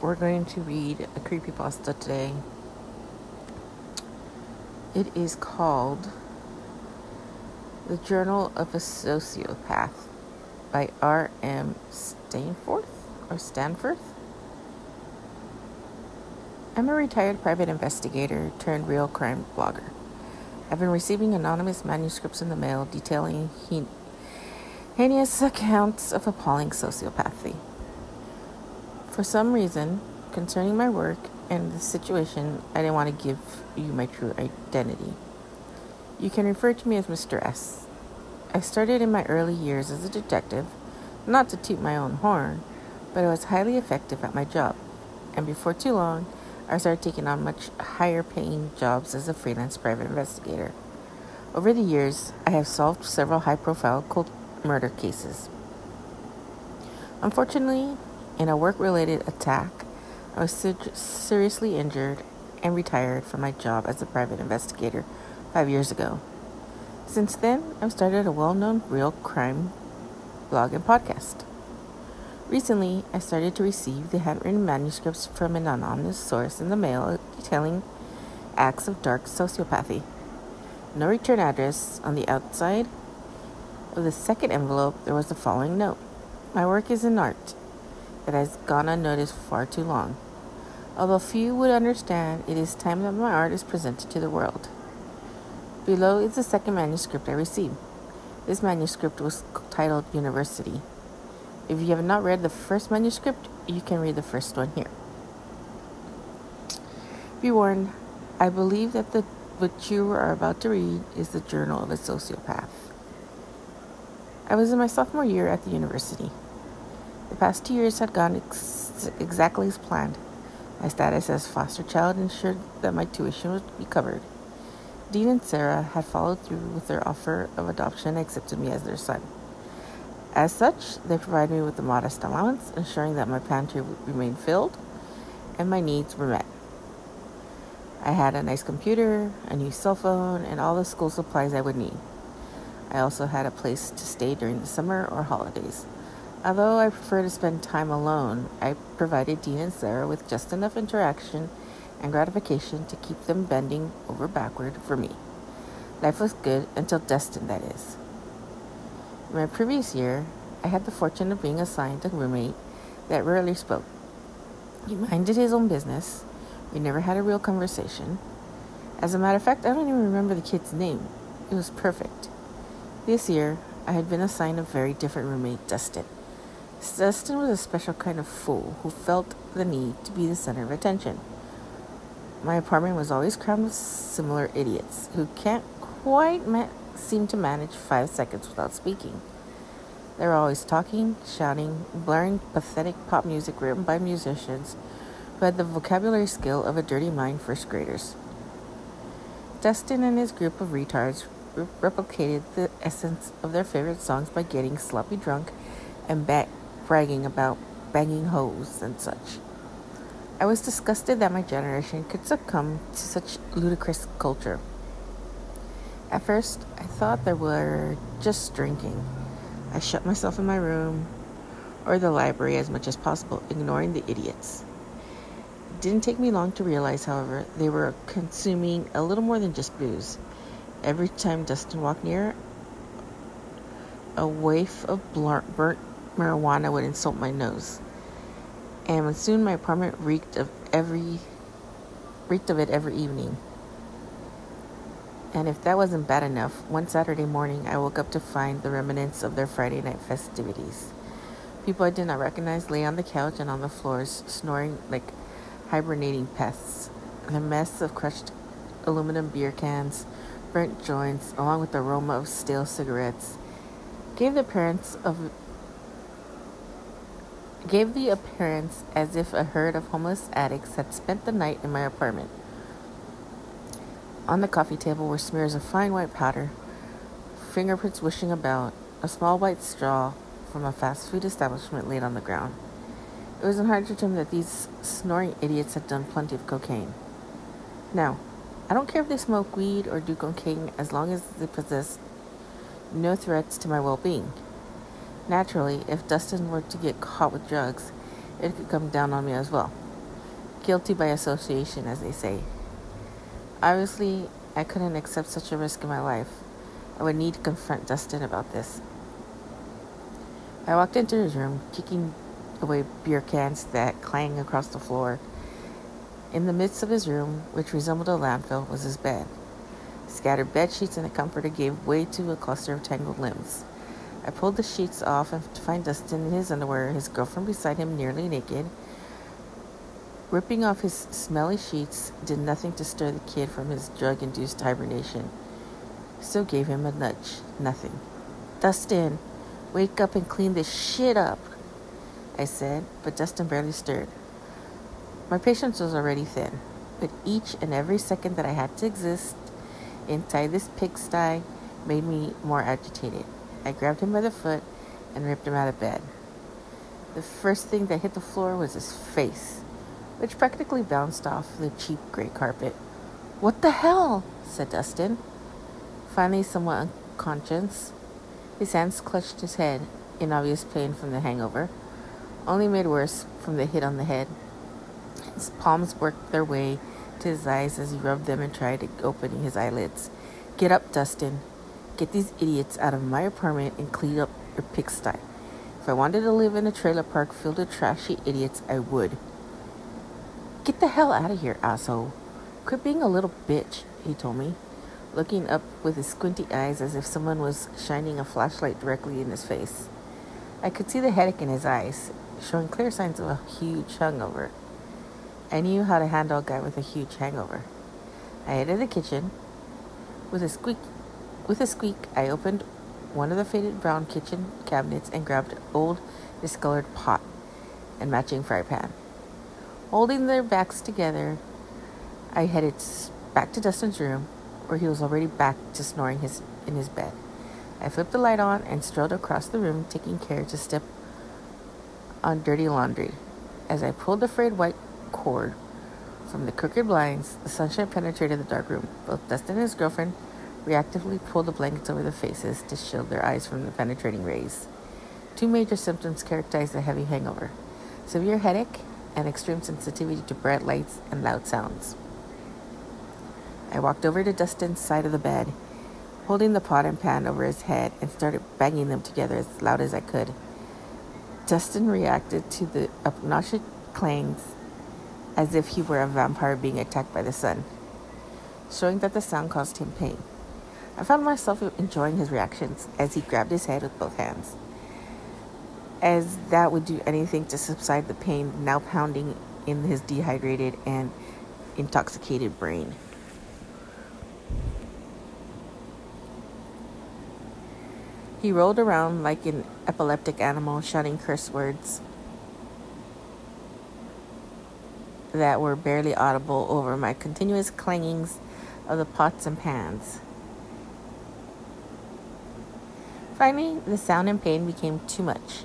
we're going to read a creepypasta today. It is called The Journal of a Sociopath by R.M. Stanforth or Stanforth. I'm a retired private investigator turned real crime blogger. I've been receiving anonymous manuscripts in the mail detailing heinous accounts of appalling sociopathy. For some reason, concerning my work and the situation, I didn't want to give you my true identity. You can refer to me as Mr. S. I started in my early years as a detective, not to toot my own horn, but I was highly effective at my job. And before too long, I started taking on much higher paying jobs as a freelance private investigator. Over the years, I have solved several high profile cold murder cases. Unfortunately, in a work related attack, I was ser- seriously injured and retired from my job as a private investigator five years ago. Since then, I've started a well known real crime blog and podcast. Recently, I started to receive the handwritten manuscripts from an anonymous source in the mail detailing acts of dark sociopathy. No return address on the outside of the second envelope, there was the following note My work is an art that has gone unnoticed far too long. Although few would understand, it is time that my art is presented to the world. Below is the second manuscript I received. This manuscript was titled University. If you have not read the first manuscript, you can read the first one here. Be warned, I believe that the what you are about to read is the journal of a sociopath. I was in my sophomore year at the university. Past two years had gone ex- exactly as planned. My status as foster child ensured that my tuition would be covered. Dean and Sarah had followed through with their offer of adoption and accepted me as their son. As such, they provided me with a modest allowance, ensuring that my pantry would remain filled and my needs were met. I had a nice computer, a new cell phone, and all the school supplies I would need. I also had a place to stay during the summer or holidays. Although I prefer to spend time alone, I provided Dean and Sarah with just enough interaction and gratification to keep them bending over backward for me. Life was good until Dustin, that is. In my previous year, I had the fortune of being assigned a roommate that rarely spoke. He minded his own business. We never had a real conversation. As a matter of fact, I don't even remember the kid's name. It was perfect. This year, I had been assigned a very different roommate, Dustin. Dustin was a special kind of fool who felt the need to be the center of attention. My apartment was always crammed with similar idiots who can't quite ma- seem to manage five seconds without speaking. They were always talking, shouting, blaring pathetic pop music written by musicians who had the vocabulary skill of a dirty mind first graders. Dustin and his group of retards re- replicated the essence of their favorite songs by getting sloppy drunk and ba- bragging about banging hoes and such. I was disgusted that my generation could succumb to such ludicrous culture. At first, I thought they were just drinking. I shut myself in my room or the library as much as possible, ignoring the idiots. It didn't take me long to realize, however, they were consuming a little more than just booze. Every time Dustin walked near, a waif of blunt, burnt marijuana would insult my nose and soon my apartment reeked of every reeked of it every evening. And if that wasn't bad enough, one Saturday morning I woke up to find the remnants of their Friday night festivities. People I did not recognize lay on the couch and on the floors, snoring like hibernating pests. The mess of crushed aluminum beer cans, burnt joints, along with the aroma of stale cigarettes, gave the appearance of gave the appearance as if a herd of homeless addicts had spent the night in my apartment. On the coffee table were smears of fine white powder, fingerprints wishing about, a small white straw from a fast food establishment laid on the ground. It wasn't hard to determine that these snoring idiots had done plenty of cocaine. Now, I don't care if they smoke weed or do cocaine as long as they possess no threats to my well being. Naturally, if Dustin were to get caught with drugs, it could come down on me as well. Guilty by association, as they say. Obviously, I couldn't accept such a risk in my life. I would need to confront Dustin about this. I walked into his room, kicking away beer cans that clanged across the floor. In the midst of his room, which resembled a landfill, was his bed. Scattered bed sheets and a comforter gave way to a cluster of tangled limbs. I pulled the sheets off and to find Dustin in his underwear, his girlfriend beside him nearly naked. Ripping off his smelly sheets did nothing to stir the kid from his drug induced hibernation. Still gave him a nudge. Nothing. Dustin, wake up and clean this shit up, I said, but Dustin barely stirred. My patience was already thin, but each and every second that I had to exist inside this pigsty made me more agitated. I grabbed him by the foot and ripped him out of bed. The first thing that hit the floor was his face, which practically bounced off the cheap gray carpet. What the hell? said Dustin. Finally, somewhat unconscious, his hands clutched his head in obvious pain from the hangover, only made worse from the hit on the head. His palms worked their way to his eyes as he rubbed them and tried opening his eyelids. Get up, Dustin, Get these idiots out of my apartment and clean up your pigsty. If I wanted to live in a trailer park filled with trashy idiots, I would. Get the hell out of here, asshole. Quit being a little bitch, he told me, looking up with his squinty eyes as if someone was shining a flashlight directly in his face. I could see the headache in his eyes, showing clear signs of a huge hangover. I knew how to handle a guy with a huge hangover. I headed the kitchen. With a squeak with a squeak, I opened one of the faded brown kitchen cabinets and grabbed an old discolored pot and matching fry pan. Holding their backs together, I headed back to Dustin's room, where he was already back to snoring his, in his bed. I flipped the light on and strolled across the room, taking care to step on dirty laundry. As I pulled the frayed white cord from the crooked blinds, the sunshine penetrated the dark room. Both Dustin and his girlfriend reactively pull the blankets over their faces to shield their eyes from the penetrating rays. Two major symptoms characterize a heavy hangover severe headache and extreme sensitivity to bright lights and loud sounds. I walked over to Dustin's side of the bed, holding the pot and pan over his head, and started banging them together as loud as I could. Dustin reacted to the obnoxious clangs as if he were a vampire being attacked by the sun, showing that the sound caused him pain. I found myself enjoying his reactions as he grabbed his head with both hands, as that would do anything to subside the pain now pounding in his dehydrated and intoxicated brain. He rolled around like an epileptic animal, shouting curse words that were barely audible over my continuous clangings of the pots and pans. Finally, the sound and pain became too much.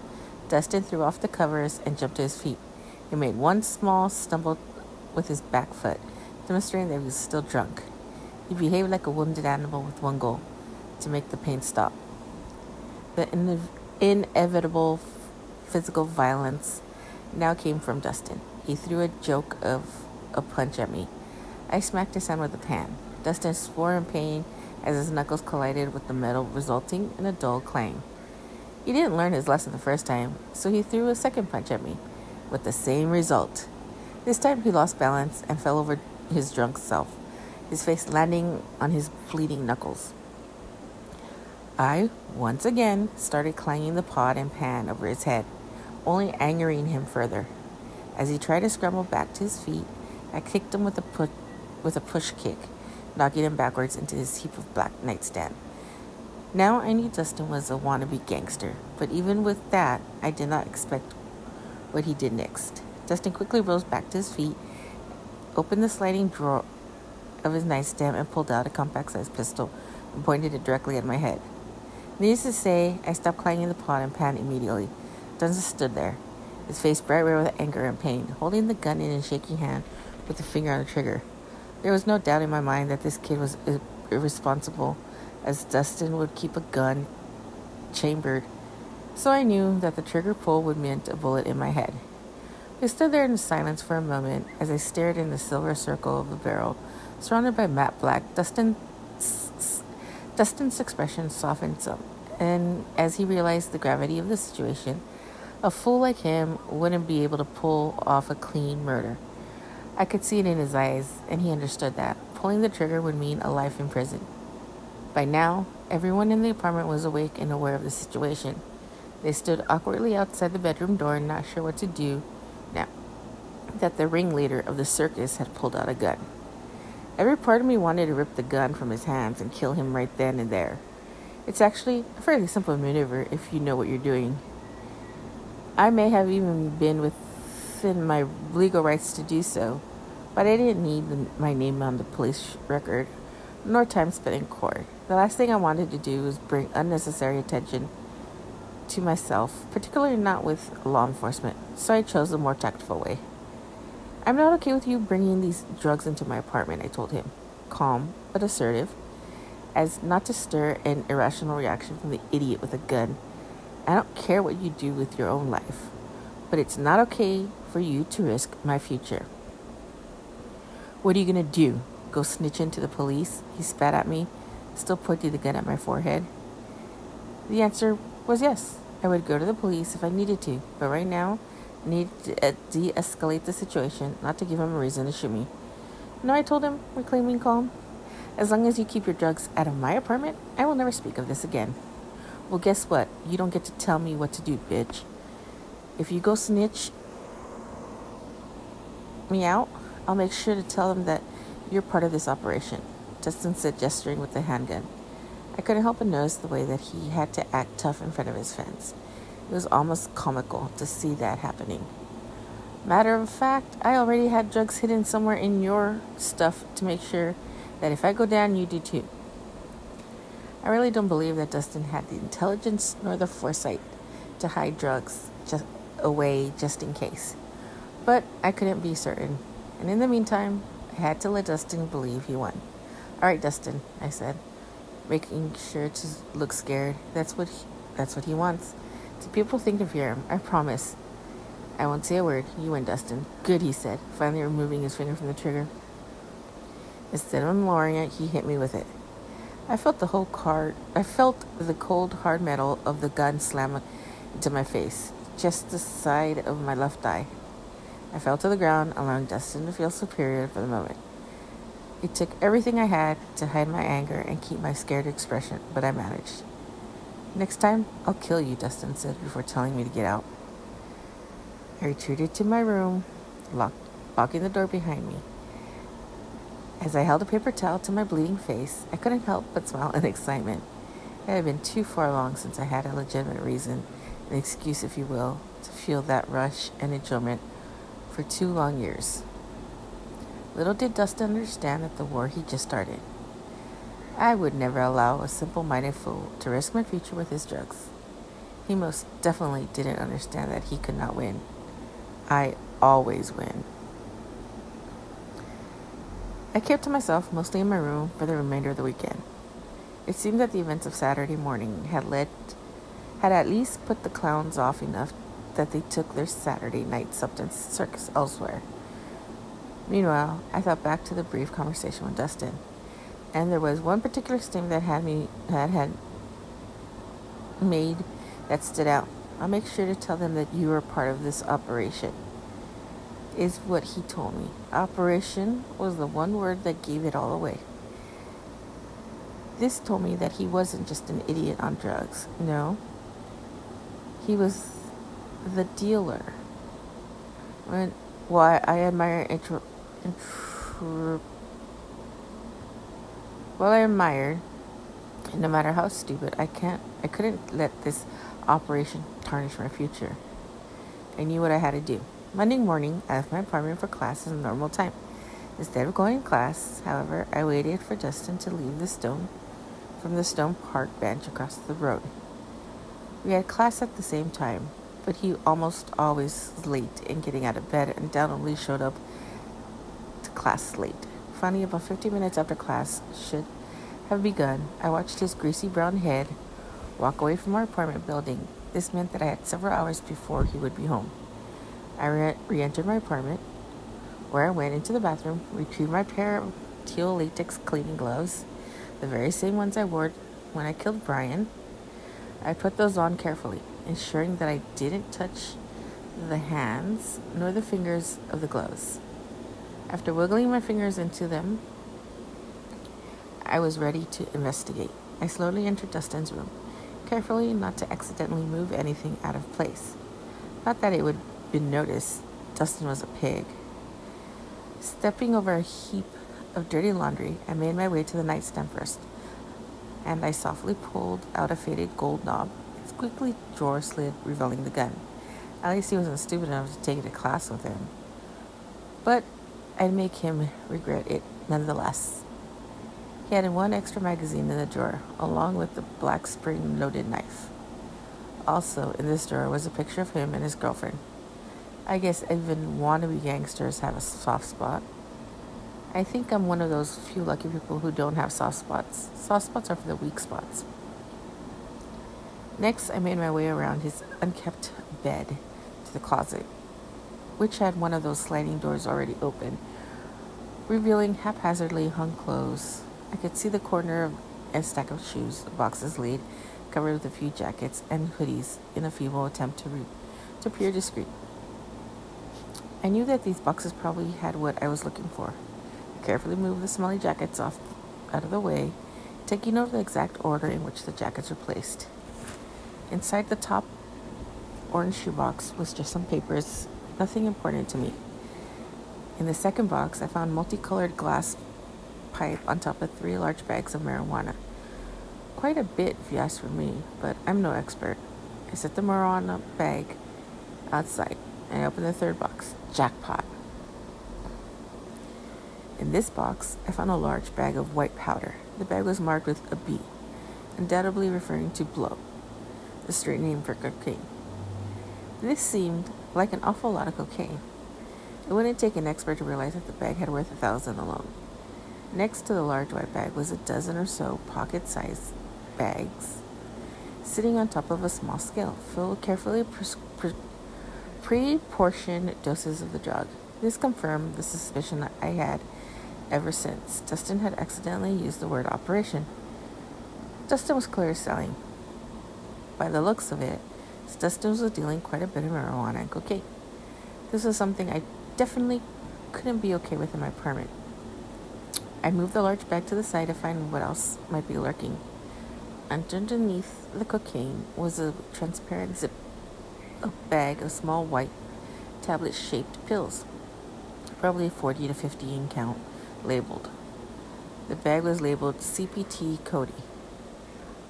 Dustin threw off the covers and jumped to his feet. He made one small stumble with his back foot, demonstrating that he was still drunk. He behaved like a wounded animal with one goal to make the pain stop. The in- inevitable physical violence now came from Dustin. He threw a joke of a punch at me. I smacked his hand with a pan. Dustin swore in pain as his knuckles collided with the metal, resulting in a dull clang. He didn't learn his lesson the first time, so he threw a second punch at me, with the same result. This time he lost balance and fell over his drunk self, his face landing on his bleeding knuckles. I, once again, started clanging the pot and pan over his head, only angering him further. As he tried to scramble back to his feet, I kicked him with a, put, with a push kick knocking him backwards into his heap of black nightstand. Now I knew Dustin was a wannabe gangster, but even with that, I did not expect what he did next. Dustin quickly rose back to his feet, opened the sliding drawer of his nightstand, and pulled out a compact sized pistol and pointed it directly at my head. Needless to say, I stopped clanging the pot and pan immediately. Dustin stood there, his face bright red with anger and pain, holding the gun in his shaking hand with the finger on the trigger. There was no doubt in my mind that this kid was irresponsible, as Dustin would keep a gun chambered, so I knew that the trigger pull would meant a bullet in my head. We stood there in silence for a moment as I stared in the silver circle of the barrel, surrounded by matte black. Dustin's, Dustin's expression softened some, and as he realized the gravity of the situation, a fool like him wouldn't be able to pull off a clean murder. I could see it in his eyes, and he understood that. Pulling the trigger would mean a life in prison. By now, everyone in the apartment was awake and aware of the situation. They stood awkwardly outside the bedroom door, not sure what to do now that the ringleader of the circus had pulled out a gun. Every part of me wanted to rip the gun from his hands and kill him right then and there. It's actually a fairly simple maneuver if you know what you're doing. I may have even been with within my legal rights to do so, but I didn't need my name on the police record, nor time spent in court. The last thing I wanted to do was bring unnecessary attention to myself, particularly not with law enforcement, so I chose a more tactful way. I'm not okay with you bringing these drugs into my apartment, I told him, calm but assertive, as not to stir an irrational reaction from the idiot with a gun. I don't care what you do with your own life but it's not okay for you to risk my future. What are you going to do? Go snitch into the police? He spat at me, still pointing the gun at my forehead. The answer was yes. I would go to the police if I needed to, but right now, I need to uh, de escalate the situation, not to give him a reason to shoot me. No, I told him, reclaiming calm. As long as you keep your drugs out of my apartment, I will never speak of this again. Well, guess what? You don't get to tell me what to do, bitch. If you go snitch me out, I'll make sure to tell them that you're part of this operation. Dustin said, gesturing with the handgun. I couldn't help but notice the way that he had to act tough in front of his fence. It was almost comical to see that happening. Matter of fact, I already had drugs hidden somewhere in your stuff to make sure that if I go down, you do too. I really don't believe that Dustin had the intelligence nor the foresight to hide drugs just away just in case. But I couldn't be certain, and in the meantime, I had to let Dustin believe he won. All right, Dustin, I said, making sure to look scared. That's what he, that's what he wants. Do people think fear him? I promise. I won't say a word. You win, Dustin. Good, he said, finally removing his finger from the trigger. Instead of lowering it, he hit me with it. I felt the whole card. I felt the cold, hard metal of the gun slam into my face just the side of my left eye. I fell to the ground, allowing Dustin to feel superior for the moment. It took everything I had to hide my anger and keep my scared expression, but I managed. Next time, I'll kill you, Dustin said before telling me to get out. I retreated to my room, locked, locking the door behind me. As I held a paper towel to my bleeding face, I couldn't help but smile in excitement. It had been too far long since I had a legitimate reason, an excuse, if you will, to feel that rush and enjoyment for two long years. Little did Dustin understand that the war he just started. I would never allow a simple minded fool to risk my future with his drugs. He most definitely didn't understand that he could not win. I always win. I kept to myself mostly in my room for the remainder of the weekend. It seemed that the events of Saturday morning had led had at least put the clowns off enough that they took their Saturday night substance circus elsewhere. Meanwhile, I thought back to the brief conversation with Dustin, and there was one particular statement that had me had had made that stood out. I'll make sure to tell them that you are part of this operation. Is what he told me. Operation was the one word that gave it all away. This told me that he wasn't just an idiot on drugs. No. He was the dealer. When why I admire intro, intro well I admired no matter how stupid I can't I couldn't let this operation tarnish my future. I knew what I had to do. Monday morning, I left my apartment for class at a normal time. Instead of going to class, however, I waited for Dustin to leave the stone from the stone park bench across the road. We had class at the same time, but he almost always late in getting out of bed and undoubtedly showed up to class late. Finally, about 50 minutes after class should have begun, I watched his greasy brown head walk away from our apartment building. This meant that I had several hours before he would be home. I re entered my apartment, where I went into the bathroom, retrieved my pair of teal latex cleaning gloves, the very same ones I wore when I killed Brian. I put those on carefully ensuring that I didn't touch the hands nor the fingers of the gloves. After wiggling my fingers into them, I was ready to investigate. I slowly entered Dustin's room, carefully not to accidentally move anything out of place. Not that it would be noticed, Dustin was a pig. Stepping over a heap of dirty laundry, I made my way to the nightstand first, and I softly pulled out a faded gold knob quickly drawer slid, revealing the gun. At least he wasn't stupid enough to take it to class with him. But I'd make him regret it nonetheless. He had one extra magazine in the drawer, along with the black spring loaded knife. Also, in this drawer was a picture of him and his girlfriend. I guess even wannabe gangsters have a soft spot. I think I'm one of those few lucky people who don't have soft spots. Soft spots are for the weak spots. Next, I made my way around his unkept bed to the closet, which had one of those sliding doors already open, revealing haphazardly hung clothes. I could see the corner of a stack of shoes, boxes laid, covered with a few jackets and hoodies in a feeble attempt to, re- to appear discreet. I knew that these boxes probably had what I was looking for. I carefully moved the smelly jackets off out of the way, taking note of the exact order in which the jackets were placed. Inside the top orange shoebox was just some papers, nothing important to me. In the second box, I found multicolored glass pipe on top of three large bags of marijuana. Quite a bit, if you ask for me, but I'm no expert. I set the marijuana bag outside and I opened the third box. Jackpot. In this box, I found a large bag of white powder. The bag was marked with a B, undoubtedly referring to blow the street name for cocaine. This seemed like an awful lot of cocaine. It wouldn't take an expert to realize that the bag had worth a thousand alone. Next to the large white bag was a dozen or so pocket sized bags sitting on top of a small scale filled with carefully pre portioned doses of the drug. This confirmed the suspicion that I had ever since. Dustin had accidentally used the word operation. Dustin was clearly selling by the looks of it, Dustin was dealing quite a bit of marijuana and cocaine. This was something I definitely couldn't be okay with in my apartment. I moved the large bag to the side to find what else might be lurking. Underneath the cocaine was a transparent zip a bag of small white tablet shaped pills, probably 40 to 50 in count, labeled. The bag was labeled CPT Cody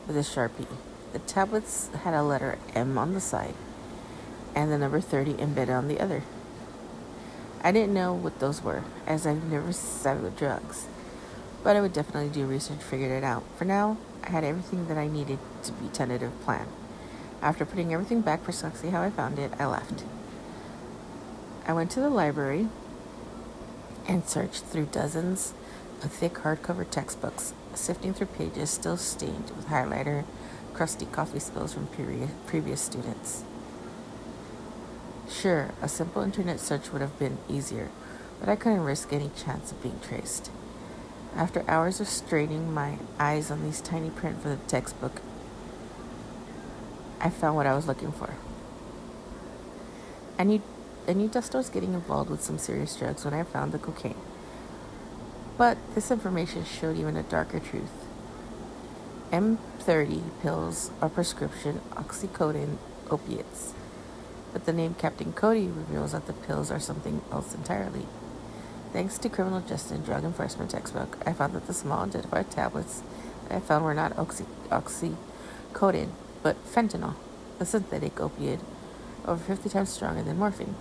with a sharpie. The tablets had a letter M on the side and the number 30 embedded on the other. I didn't know what those were, as I've never with drugs, but I would definitely do research to figure it out. For now, I had everything that I needed to be tentative plan. After putting everything back precisely how I found it, I left. I went to the library and searched through dozens of thick hardcover textbooks, sifting through pages still stained with highlighter, crusty coffee spills from previous students. Sure, a simple internet search would have been easier, but I couldn't risk any chance of being traced. After hours of straining my eyes on these tiny print for the textbook, I found what I was looking for. I knew, I knew Dustin was getting involved with some serious drugs when I found the cocaine. But this information showed even a darker truth. M30 pills are prescription oxycodone opiates but the name Captain Cody reveals that the pills are something else entirely. Thanks to criminal justice and drug enforcement textbook, I found that the small identified tablets I found were not oxy- oxycodone, but fentanyl, a synthetic opiate over 50 times stronger than morphine.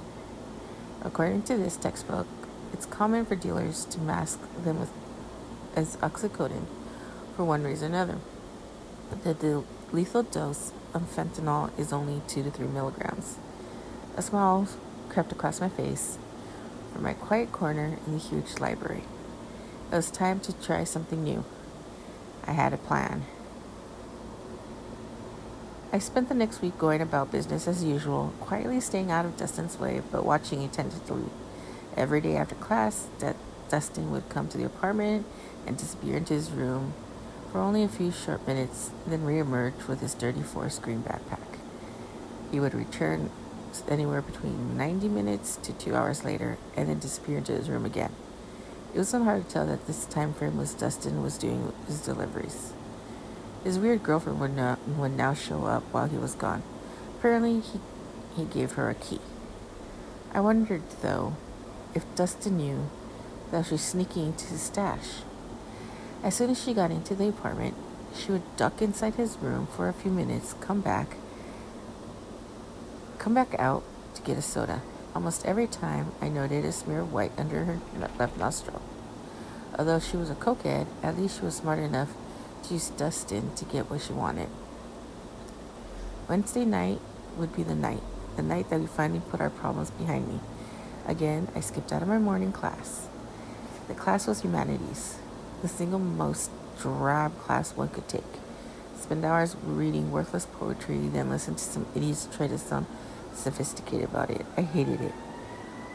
According to this textbook, it's common for dealers to mask them with as oxycodone for one reason or another. The, the lethal dose of fentanyl is only 2 to 3 milligrams. A smile crept across my face from my quiet corner in the huge library. It was time to try something new. I had a plan. I spent the next week going about business as usual, quietly staying out of Dustin's way, but watching attentively. Every day after class, Dustin would come to the apartment and disappear into his room for only a few short minutes, then reemerge with his dirty forest green backpack. He would return anywhere between 90 minutes to two hours later and then disappear into his room again. It wasn't hard to tell that this time frame was Dustin was doing his deliveries. His weird girlfriend would, not, would now show up while he was gone. Apparently, he, he gave her a key. I wondered, though, if Dustin knew that she was sneaking into his stash. As soon as she got into the apartment, she would duck inside his room for a few minutes, come back, come back out to get a soda. Almost every time I noted a smear of white under her left nostril. Although she was a cokehead, at least she was smart enough to use Dustin to get what she wanted. Wednesday night would be the night, the night that we finally put our problems behind me. Again, I skipped out of my morning class. The class was humanities, the single most drab class one could take. Spend hours reading worthless poetry, then listen to some idiots try to sound sophisticated about it. I hated it.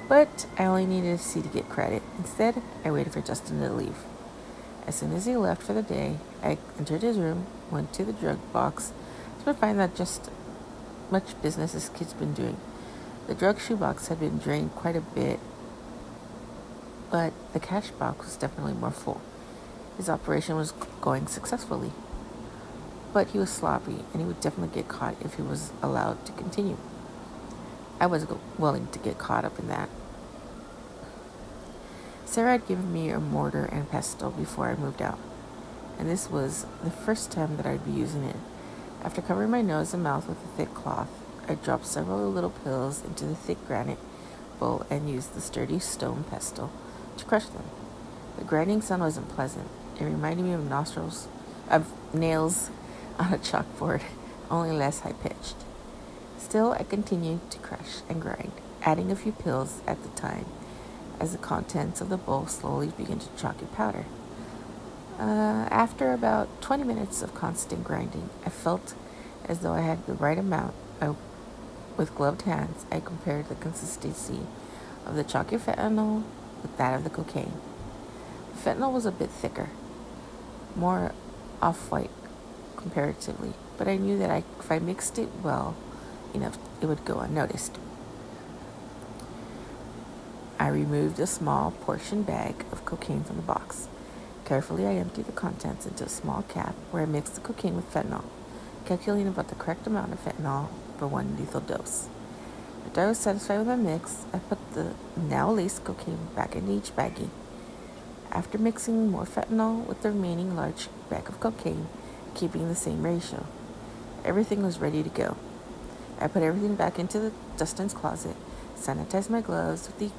But I only needed a C to get credit. Instead, I waited for Justin to leave. As soon as he left for the day, I entered his room, went to the drug box, to find that just much business this kid's been doing. The drug shoebox had been drained quite a bit, but the cash box was definitely more full. His operation was going successfully, but he was sloppy and he would definitely get caught if he was allowed to continue. I wasn't willing to get caught up in that. Sarah had given me a mortar and pestle before I moved out, and this was the first time that I'd be using it. After covering my nose and mouth with a thick cloth, I dropped several little pills into the thick granite bowl and used the sturdy stone pestle to crush them. The grinding sound wasn't pleasant. It reminded me of nostrils, of nails on a chalkboard, only less high pitched. Still, I continued to crush and grind, adding a few pills at the time as the contents of the bowl slowly began to chalky powder. Uh, after about 20 minutes of constant grinding, I felt as though I had the right amount. I, with gloved hands, I compared the consistency of the chalky fentanyl with that of the cocaine. The fentanyl was a bit thicker, more off white comparatively, but I knew that I, if I mixed it well, enough it would go unnoticed. I removed a small portion bag of cocaine from the box. Carefully, I emptied the contents into a small cap where I mixed the cocaine with fentanyl, calculating about the correct amount of fentanyl for one lethal dose. After I was satisfied with my mix, I put the now laced cocaine back into each baggie. After mixing more fentanyl with the remaining large bag of cocaine, keeping the same ratio, everything was ready to go. I put everything back into the Dustin's closet, sanitized my gloves with the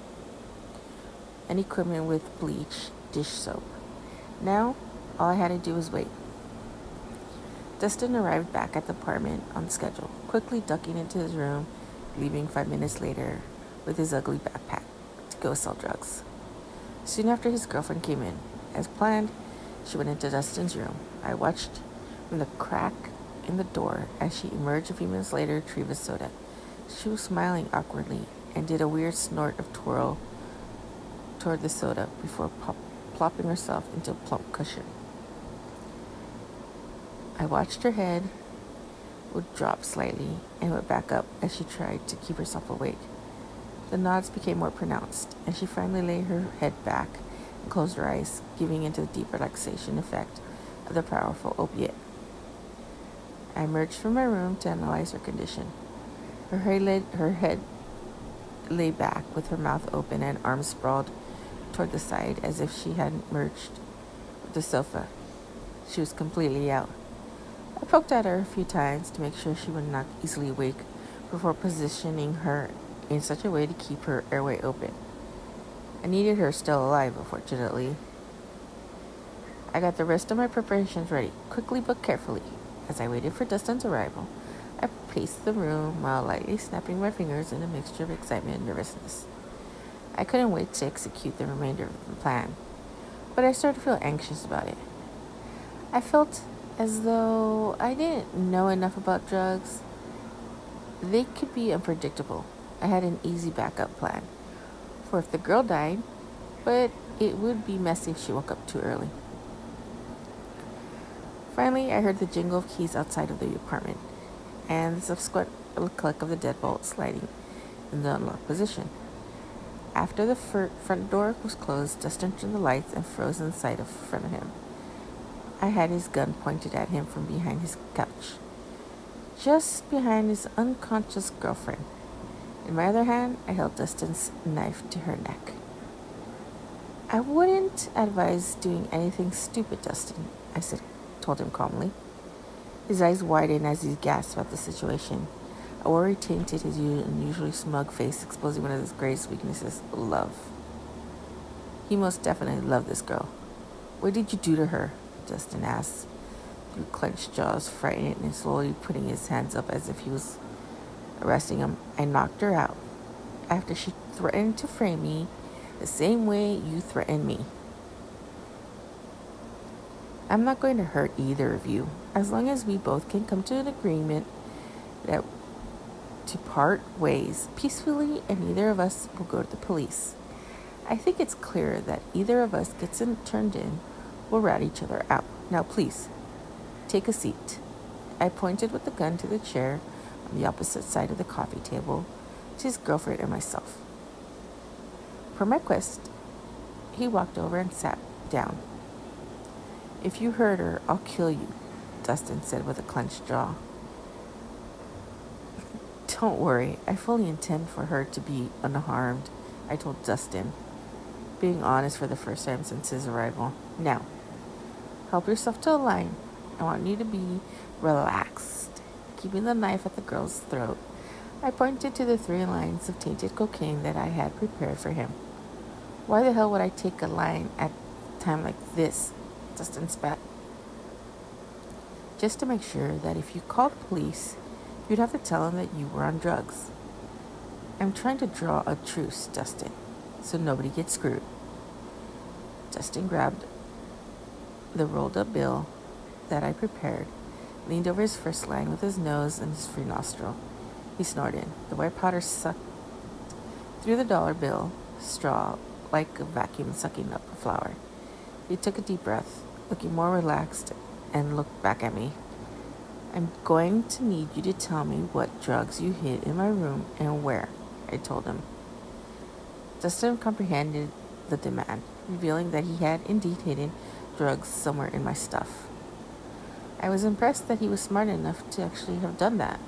and equipment with bleach, dish soap. Now, all I had to do was wait. Dustin arrived back at the apartment on schedule, quickly ducking into his room, leaving five minutes later with his ugly backpack to go sell drugs. Soon after his girlfriend came in, as planned, she went into Dustin's room. I watched from the crack in the door as she emerged a few minutes later, retrieved a soda. She was smiling awkwardly and did a weird snort of twirl toward the soda before pop- plopping herself into a plump cushion. I watched her head would drop slightly and would back up as she tried to keep herself awake. The nods became more pronounced, and she finally lay her head back and closed her eyes, giving into the deep relaxation effect of the powerful opiate. I emerged from my room to analyze her condition. Her head, her head lay back with her mouth open and arms sprawled toward the side as if she had merged with the sofa. She was completely out. I poked at her a few times to make sure she would not easily wake before positioning her in such a way to keep her airway open. I needed her still alive, unfortunately. I got the rest of my preparations ready, quickly but carefully. As I waited for Dustin's arrival, I paced the room while lightly snapping my fingers in a mixture of excitement and nervousness. I couldn't wait to execute the remainder of the plan, but I started to feel anxious about it. I felt as though I didn't know enough about drugs. They could be unpredictable. I had an easy backup plan for if the girl died, but it would be messy if she woke up too early. Finally, I heard the jingle of keys outside of the apartment and the subsequent click of the deadbolt sliding in the unlocked position. After the front door was closed, Dustin turned the lights and froze in sight in front of him. I had his gun pointed at him from behind his couch, just behind his unconscious girlfriend. In my other hand, I held Dustin's knife to her neck. I wouldn't advise doing anything stupid, Dustin, I said, told him calmly. His eyes widened as he gasped at the situation. A worry tainted his unusually smug face, exposing one of his greatest weaknesses love. He most definitely loved this girl. What did you do to her? Dustin asked, through clenched jaws, frightened and slowly putting his hands up as if he was arresting him. I knocked her out after she threatened to frame me the same way you threatened me. I'm not going to hurt either of you as long as we both can come to an agreement that to part ways peacefully and neither of us will go to the police. I think it's clear that either of us gets in, turned in We'll rat each other out. Now, please, take a seat. I pointed with the gun to the chair on the opposite side of the coffee table to his girlfriend and myself. Per my quest, he walked over and sat down. If you hurt her, I'll kill you, Dustin said with a clenched jaw. Don't worry, I fully intend for her to be unharmed, I told Dustin, being honest for the first time since his arrival. Now, Help yourself to a line. I want you to be relaxed, keeping the knife at the girl's throat. I pointed to the three lines of tainted cocaine that I had prepared for him. Why the hell would I take a line at a time like this? Dustin spat. Just to make sure that if you called police, you'd have to tell them that you were on drugs. I'm trying to draw a truce, Dustin, so nobody gets screwed. Dustin grabbed the rolled up bill that I prepared, leaned over his first line with his nose and his free nostril. He snorted. The white powder sucked through the dollar bill straw like a vacuum sucking up a flower. He took a deep breath, looking more relaxed, and looked back at me. I'm going to need you to tell me what drugs you hid in my room and where, I told him. Dustin comprehended the demand, revealing that he had indeed hidden drugs somewhere in my stuff. I was impressed that he was smart enough to actually have done that.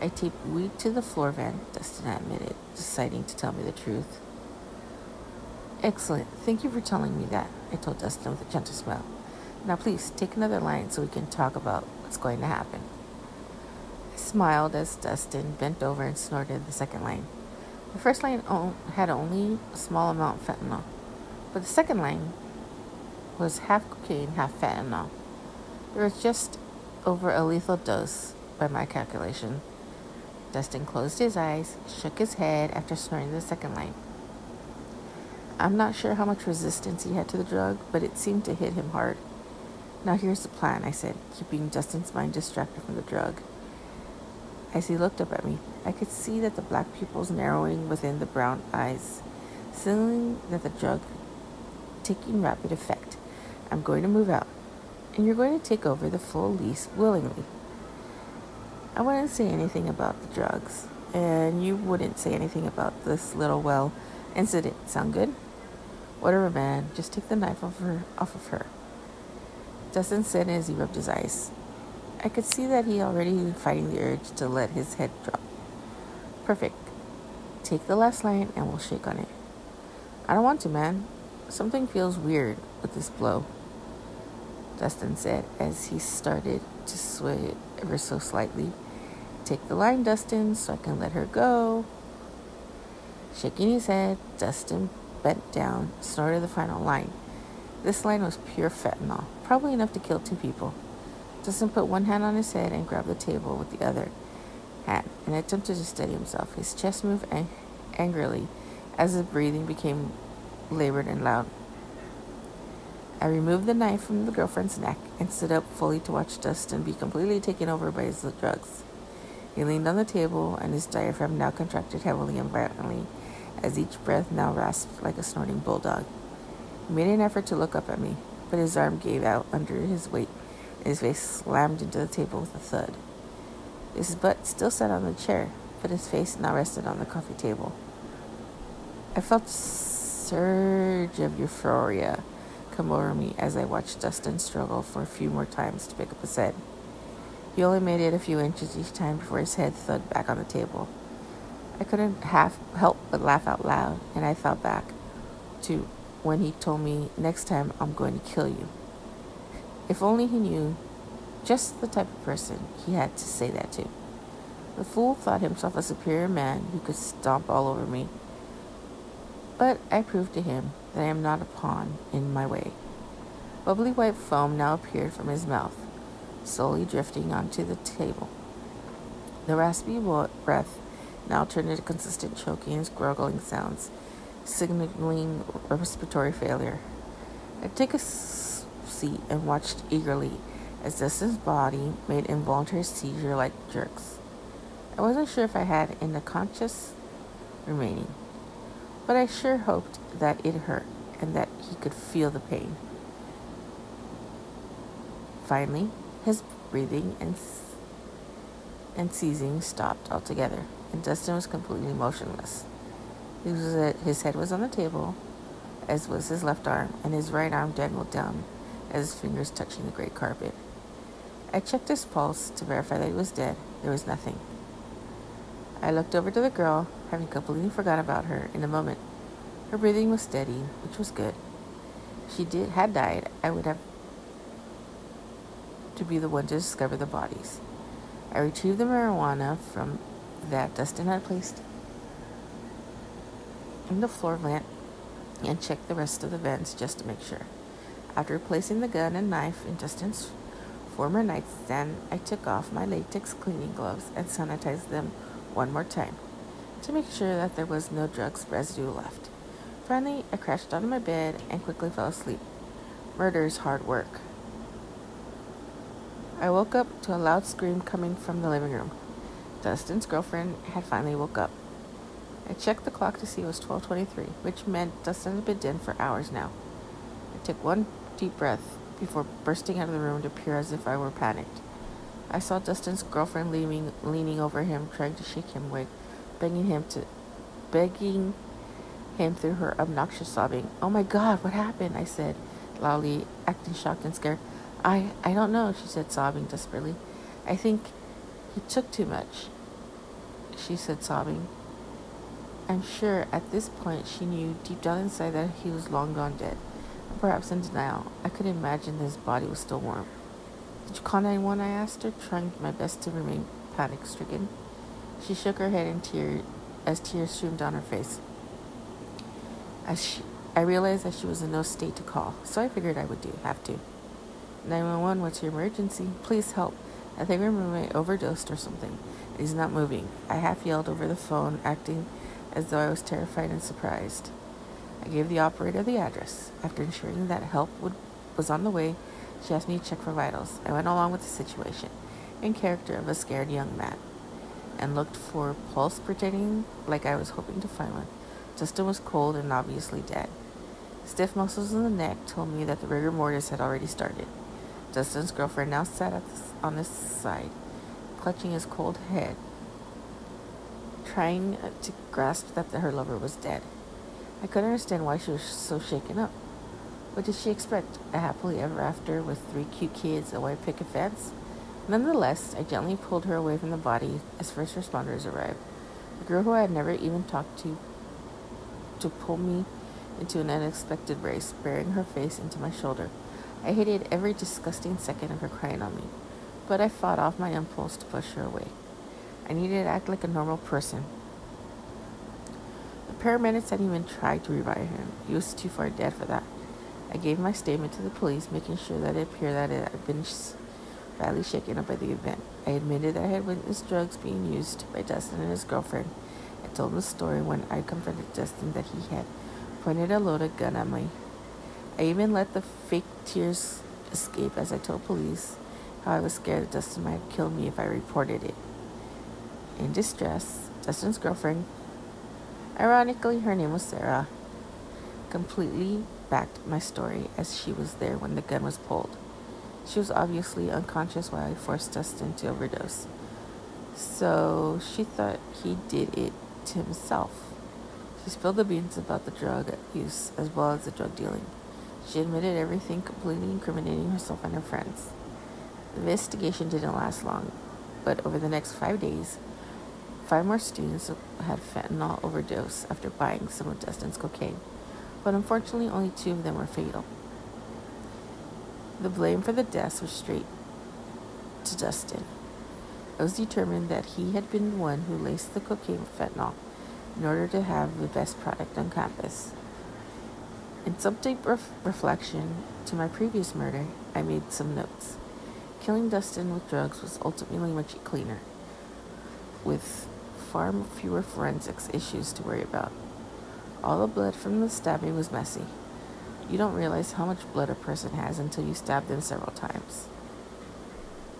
I taped weed to the floor van, Dustin admitted, deciding to tell me the truth. Excellent. Thank you for telling me that, I told Dustin with a gentle smile. Now, please take another line so we can talk about what's going to happen. I smiled as Dustin bent over and snorted the second line. The first line had only a small amount of fentanyl, but the second line was half cocaine, half fentanyl. There was just over a lethal dose by my calculation. Dustin closed his eyes, shook his head after snorting the second line. I'm not sure how much resistance he had to the drug, but it seemed to hit him hard. Now here's the plan, I said, keeping Dustin's mind distracted from the drug. As he looked up at me, I could see that the black pupils narrowing within the brown eyes, signaling that the drug taking rapid effect. I'm going to move out, and you're going to take over the full lease willingly. I wouldn't say anything about the drugs, and you wouldn't say anything about this little well incident. Sound good? Whatever, man. Just take the knife off her off of her. Dustin said as he rubbed his eyes. I could see that he already was fighting the urge to let his head drop. Perfect. Take the last line and we'll shake on it. I don't want to, man. Something feels weird with this blow. Dustin said as he started to sway ever so slightly. Take the line, Dustin, so I can let her go. Shaking his head, Dustin bent down, snorted the final line. This line was pure fentanyl, probably enough to kill two people. Dustin put one hand on his head and grabbed the table with the other hand and attempted to steady himself. His chest moved ang- angrily as his breathing became labored and loud. I removed the knife from the girlfriend's neck and stood up fully to watch Dustin be completely taken over by his drugs. He leaned on the table, and his diaphragm now contracted heavily and violently as each breath now rasped like a snorting bulldog. He made an effort to look up at me, but his arm gave out under his weight, and his face slammed into the table with a thud. His butt still sat on the chair, but his face now rested on the coffee table. I felt a surge of euphoria come over me as I watched Dustin struggle for a few more times to pick up his head. He only made it a few inches each time before his head thudded back on the table. I couldn't half help but laugh out loud, and I thought back to when he told me, Next time I'm going to kill you. If only he knew just the type of person he had to say that to. The fool thought himself a superior man who could stomp all over me. But I proved to him that I am not a pawn in my way. Bubbly white foam now appeared from his mouth, slowly drifting onto the table. The raspy breath now turned into consistent choking and gurgling sounds, signaling respiratory failure. I took a seat and watched eagerly as Dustin's body made involuntary seizure like jerks. I wasn't sure if I had any conscious remaining but I sure hoped that it hurt and that he could feel the pain. Finally, his breathing and, and seizing stopped altogether, and Dustin was completely motionless. Was, his head was on the table, as was his left arm, and his right arm dangled down as his fingers touching the great carpet. I checked his pulse to verify that he was dead. There was nothing. I looked over to the girl, having completely forgot about her in a moment. Her breathing was steady, which was good. If she did had died, I would have to be the one to discover the bodies. I retrieved the marijuana from that Dustin had placed in the floor vent and checked the rest of the vents just to make sure. After placing the gun and knife in Dustin's former nightstand, I took off my latex cleaning gloves and sanitized them one more time to make sure that there was no drugs residue left. Finally, I crashed onto my bed and quickly fell asleep. Murder is hard work. I woke up to a loud scream coming from the living room. Dustin's girlfriend had finally woke up. I checked the clock to see it was 12:23, which meant Dustin had been dead for hours now. I took one deep breath before bursting out of the room to appear as if I were panicked. I saw Dustin's girlfriend leaning, leaning over him, trying to shake him awake, begging him to, begging him through her obnoxious sobbing. "Oh my God, what happened?" I said, loudly, acting shocked and scared. "I, I don't know," she said, sobbing desperately. "I think he took too much," she said, sobbing. I'm sure at this point she knew deep down inside that he was long gone dead. perhaps in denial. I could imagine his body was still warm. Did you call 911? I asked her, trying my best to remain panic stricken. She shook her head in tears as tears streamed down her face. As she, I realized that she was in no state to call, so I figured I would do have to. 911, what's your emergency? Please help. I think my roommate overdosed or something. He's not moving. I half yelled over the phone, acting as though I was terrified and surprised. I gave the operator the address. After ensuring that help would, was on the way, she asked me to check for vitals. I went along with the situation, in character of a scared young man, and looked for pulse pretending like I was hoping to find one. Dustin was cold and obviously dead. Stiff muscles in the neck told me that the rigor mortis had already started. Dustin's girlfriend now sat on his side, clutching his cold head, trying uh, to grasp that her lover was dead. I couldn't understand why she was so shaken up. What did she expect? A happily ever after with three cute kids, a white picket fence? Nonetheless, I gently pulled her away from the body as first responders arrived. The girl who I had never even talked to to pull me into an unexpected race, burying her face into my shoulder. I hated every disgusting second of her crying on me, but I fought off my impulse to push her away. I needed to act like a normal person. The paramedics hadn't even tried to revive him. He was too far dead for that. I gave my statement to the police, making sure that it appeared that it had been badly shaken up by the event. I admitted that I had witnessed drugs being used by Dustin and his girlfriend. I told him the story when I confronted Dustin that he had pointed a loaded gun at me. I even let the fake tears escape as I told police how I was scared that Dustin might kill me if I reported it. In distress, Dustin's girlfriend, ironically her name was Sarah, completely backed my story as she was there when the gun was pulled. She was obviously unconscious while I forced Dustin to overdose. So she thought he did it to himself. She spilled the beans about the drug use as well as the drug dealing. She admitted everything, completely incriminating herself and her friends. The investigation didn't last long, but over the next five days, five more students had fentanyl overdose after buying some of Dustin's cocaine but unfortunately only two of them were fatal. The blame for the deaths was straight to Dustin. It was determined that he had been the one who laced the cocaine with fentanyl in order to have the best product on campus. In some deep ref- reflection to my previous murder, I made some notes. Killing Dustin with drugs was ultimately much cleaner, with far fewer forensics issues to worry about. All the blood from the stabbing was messy. You don't realize how much blood a person has until you stab them several times.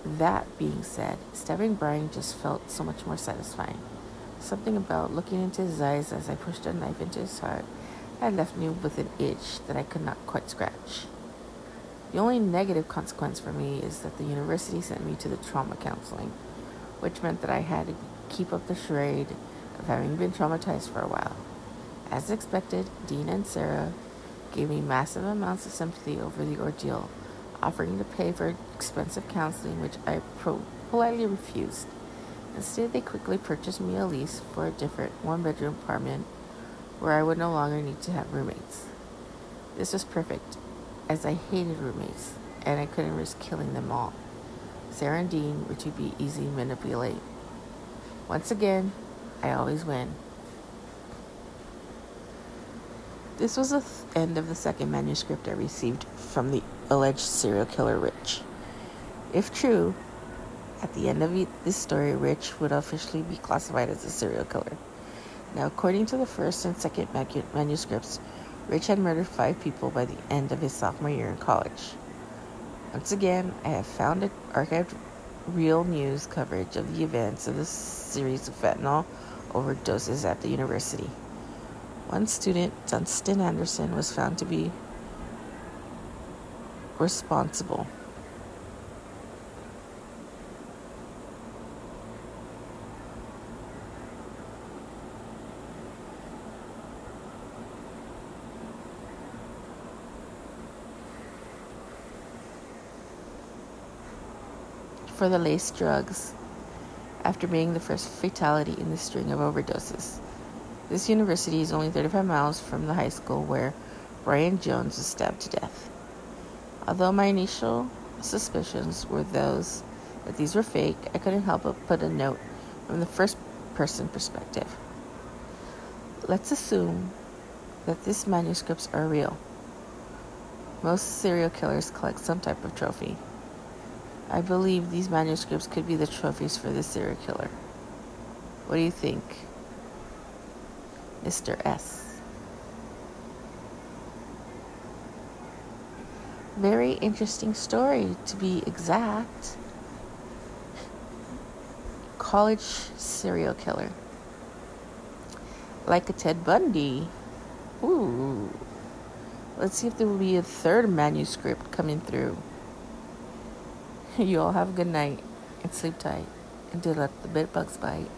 That being said, stabbing Brian just felt so much more satisfying. Something about looking into his eyes as I pushed a knife into his heart had left me with an itch that I could not quite scratch. The only negative consequence for me is that the university sent me to the trauma counseling, which meant that I had to keep up the charade of having been traumatized for a while. As expected, Dean and Sarah gave me massive amounts of sympathy over the ordeal, offering to pay for expensive counseling, which I pro- politely refused. Instead, they quickly purchased me a lease for a different one bedroom apartment where I would no longer need to have roommates. This was perfect, as I hated roommates and I couldn't risk killing them all. Sarah and Dean were to be easy to manipulate. Once again, I always win. This was the th- end of the second manuscript I received from the alleged serial killer Rich. If true, at the end of this story, Rich would officially be classified as a serial killer. Now, according to the first and second manuscripts, Rich had murdered five people by the end of his sophomore year in college. Once again, I have found archived real news coverage of the events of the series of fentanyl overdoses at the university. One student, Dustin Anderson, was found to be responsible. for the laced drugs after being the first fatality in the string of overdoses. This university is only 35 miles from the high school where Brian Jones was stabbed to death. Although my initial suspicions were those that these were fake, I couldn't help but put a note from the first person perspective. Let's assume that these manuscripts are real. Most serial killers collect some type of trophy. I believe these manuscripts could be the trophies for this serial killer. What do you think, Mr. S? Very interesting story, to be exact. College serial killer. Like a Ted Bundy. Ooh. Let's see if there will be a third manuscript coming through. You all have a good night and sleep tight and do let the bed bugs bite.